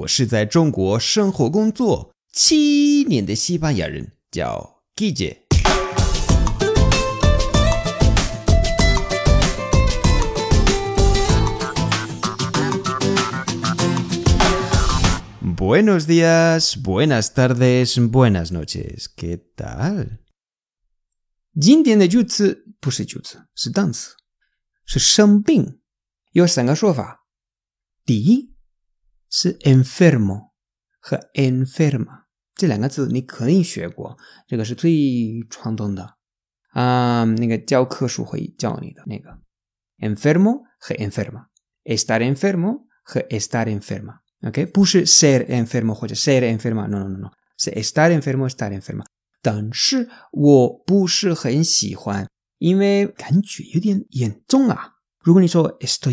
我是在中国生活工作七年的西班牙人，叫 Gigi。Buenos días, buenas tardes, buenas noches. ¿Qué tal? 今天的句子不是句子，是单词，是生病，有三个说法。第一是 enfermo 和 enferma 这两个字，你肯定学过，这个是最传统的啊、那个教科书会教你的那个 enfermo 和 enferma，estar enfermo 和 estar enferma。OK，不是 ser enfermo 或者 ser enferma，no no no no，是 estar enfermo estar enferma。但是我不是很喜欢，因为感觉有点严重啊。如果你说 estoy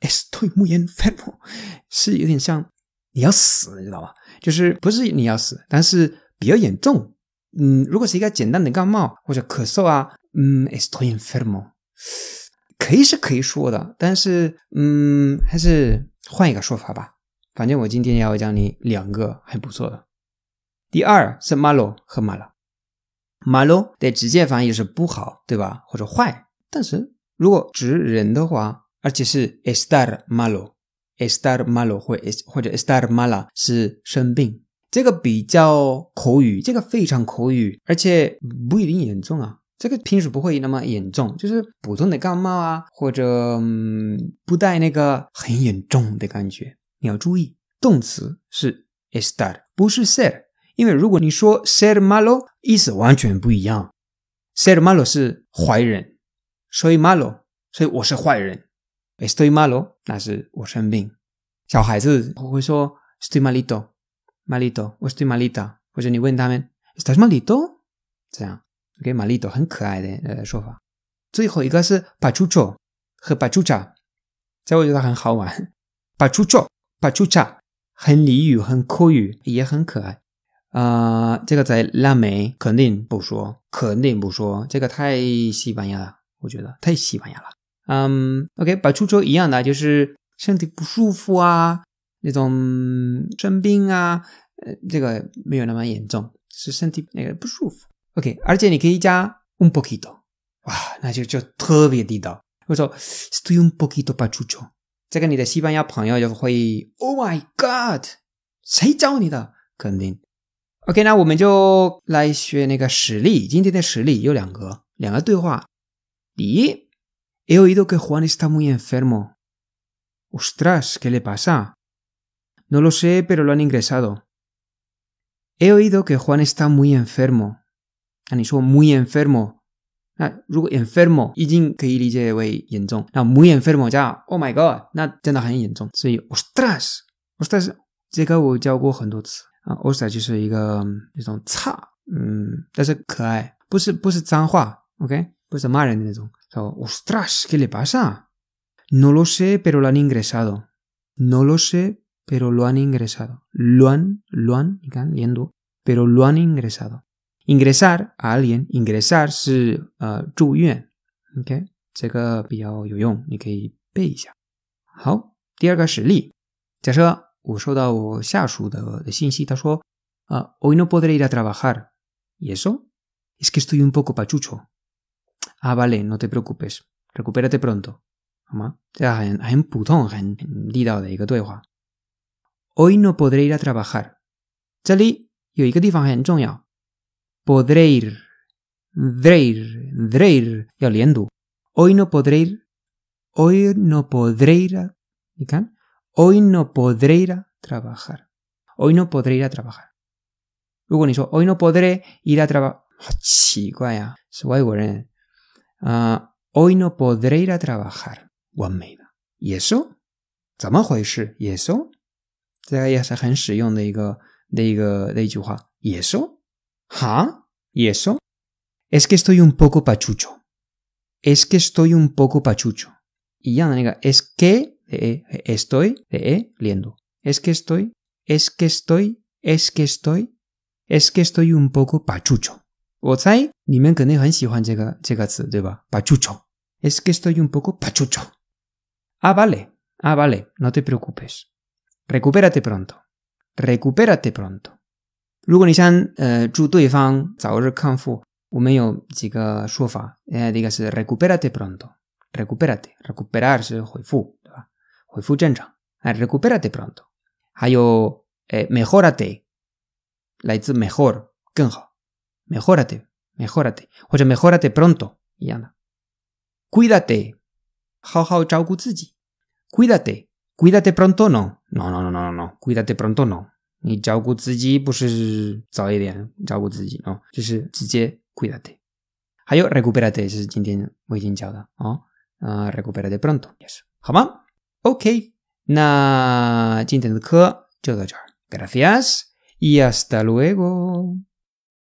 Estoy muy enfermo，是有点像你要死，你知道吧？就是不是你要死，但是比较严重。嗯，如果是一个简单的感冒或者咳嗽啊，嗯，estoy enfermo，可以是可以说的，但是嗯，还是换一个说法吧。反正我今天要讲你两个还不错的。第二是 malo 和 mala，malo 的直接翻译是不好，对吧？或者坏。但是如果指人的话，而且是 estar malo，estar malo 或或者 estar mala 是生病，这个比较口语，这个非常口语，而且不一定严重啊。这个平时不会那么严重，就是普通的感冒啊，或者嗯不带那个很严重的感觉。你要注意，动词是 estar，不是 ser。因为如果你说 ser malo，意思完全不一样。ser malo 是坏人所以 malo，所以我是坏人。Estoy malo，那是我生病。小孩子会说 estoy malito，malito，我 estoy malita，或者你问他们 estás malito，这样，OK，malito 很可爱的呃说法。最后一个是 pachucho 和 pachucha，这我觉得很好玩。pachucho，pachucha 很俚语，很口语，也很可爱。啊、呃，这个在拉美肯定不说，肯定不说，这个太西班牙了，我觉得太西班牙了。嗯，OK，把出州一样的，就是身体不舒服啊，那种生病啊，呃，这个没有那么严重，是身体那个不舒服。OK，而且你可以加 un poquito，哇，那就就特别地道。我说，es un poquito pachucho，这个你的西班牙朋友就会 Oh my God，谁教你的？肯定。OK，那我们就来学那个实例。今天的实例有两个，两个对话。第一 ，He oído que Juan está muy enfermo. Ostras, ¿qué le pasa? No lo sé, pero lo han ingresado. He oído que Juan está muy enfermo. 那你说 muy enfermo，那如果 enfermo 已经可以理解为严重，那 muy enfermo 加 Oh my God，那真的很严重。所以 ostras，ostras 这个我教过很多次。啊 o s t a 就是一个那种差，嗯，但是可爱，不是不是脏话，OK，不是骂人的那种。 说 Ostras，¿qué le pasa？No lo sé, pero lo han ingresado. No lo sé, pero lo han ingresado. Lo han, lo han，你看连读，pero lo han ingresado. Ingresar 啊alguien ingresar 是呃住院，OK，这个比较有用，你可以背一下。好，第二个实例，假设。我收到我下属的的信息，他说：“啊，hoy no podré ir a trabajar。¿Y eso? Es que estoy un poco pachucho. Ah, vale, no te preocupes, recupérate pronto，好吗？这很很普通、很地道的一个对话。Hoy no podré ir a trabajar。这里有一个地方很重要，podré ir，podré，podré 要连读。Hoy no podré ir，hoy no podré ir，你看。Hoy no podré ir a trabajar. Hoy no podré ir a trabajar. 如果你说 Hoy no podré ir a trabajar，好奇怪呀、啊，是外国人 啊。Uh, Hoy no podré ir a trabajar，完美的。¿Y eso？怎么回事？¿Y eso？这个也是很实用的一个的一个的一句话。¿Y eso？哈？¿Y eso？Es que estoy un poco pachucho. Es que estoy un poco pachucho. 一样的那个 es que de e, estoy, de e, liendo. Es que estoy, es que estoy, es que estoy, es que estoy un poco pachucho. 我猜你们肯定很喜欢这个这个词，对吧？pachucho. Es que estoy un poco pachucho. Ah, vale, ah, vale, no te preocupes. recupérate pronto，recupérate pronto。如果你想呃祝对方早日康复，我们有几个说法，呃，第一个是 recupérate pronto，recupérate，recuperar 是恢复，对吧？恢复正常，哎，recupérate pronto。还有，哎，mejórate，来自 mejor 更好 ，mejórate，mejórate，或者 mejórate pronto 一样的。cuídate，好好照顾自己，cuídate，cuídate pronto no，no，no，no，no，no，cuídate pronto no。你照顾自己不是早一点照顾自己哦，就是直接 cuídate。还有 recuperate 是今天我已经教的哦，呃，recuperate pronto 也是，好吗？OK，那今天的课就到这儿，gracias y hasta luego。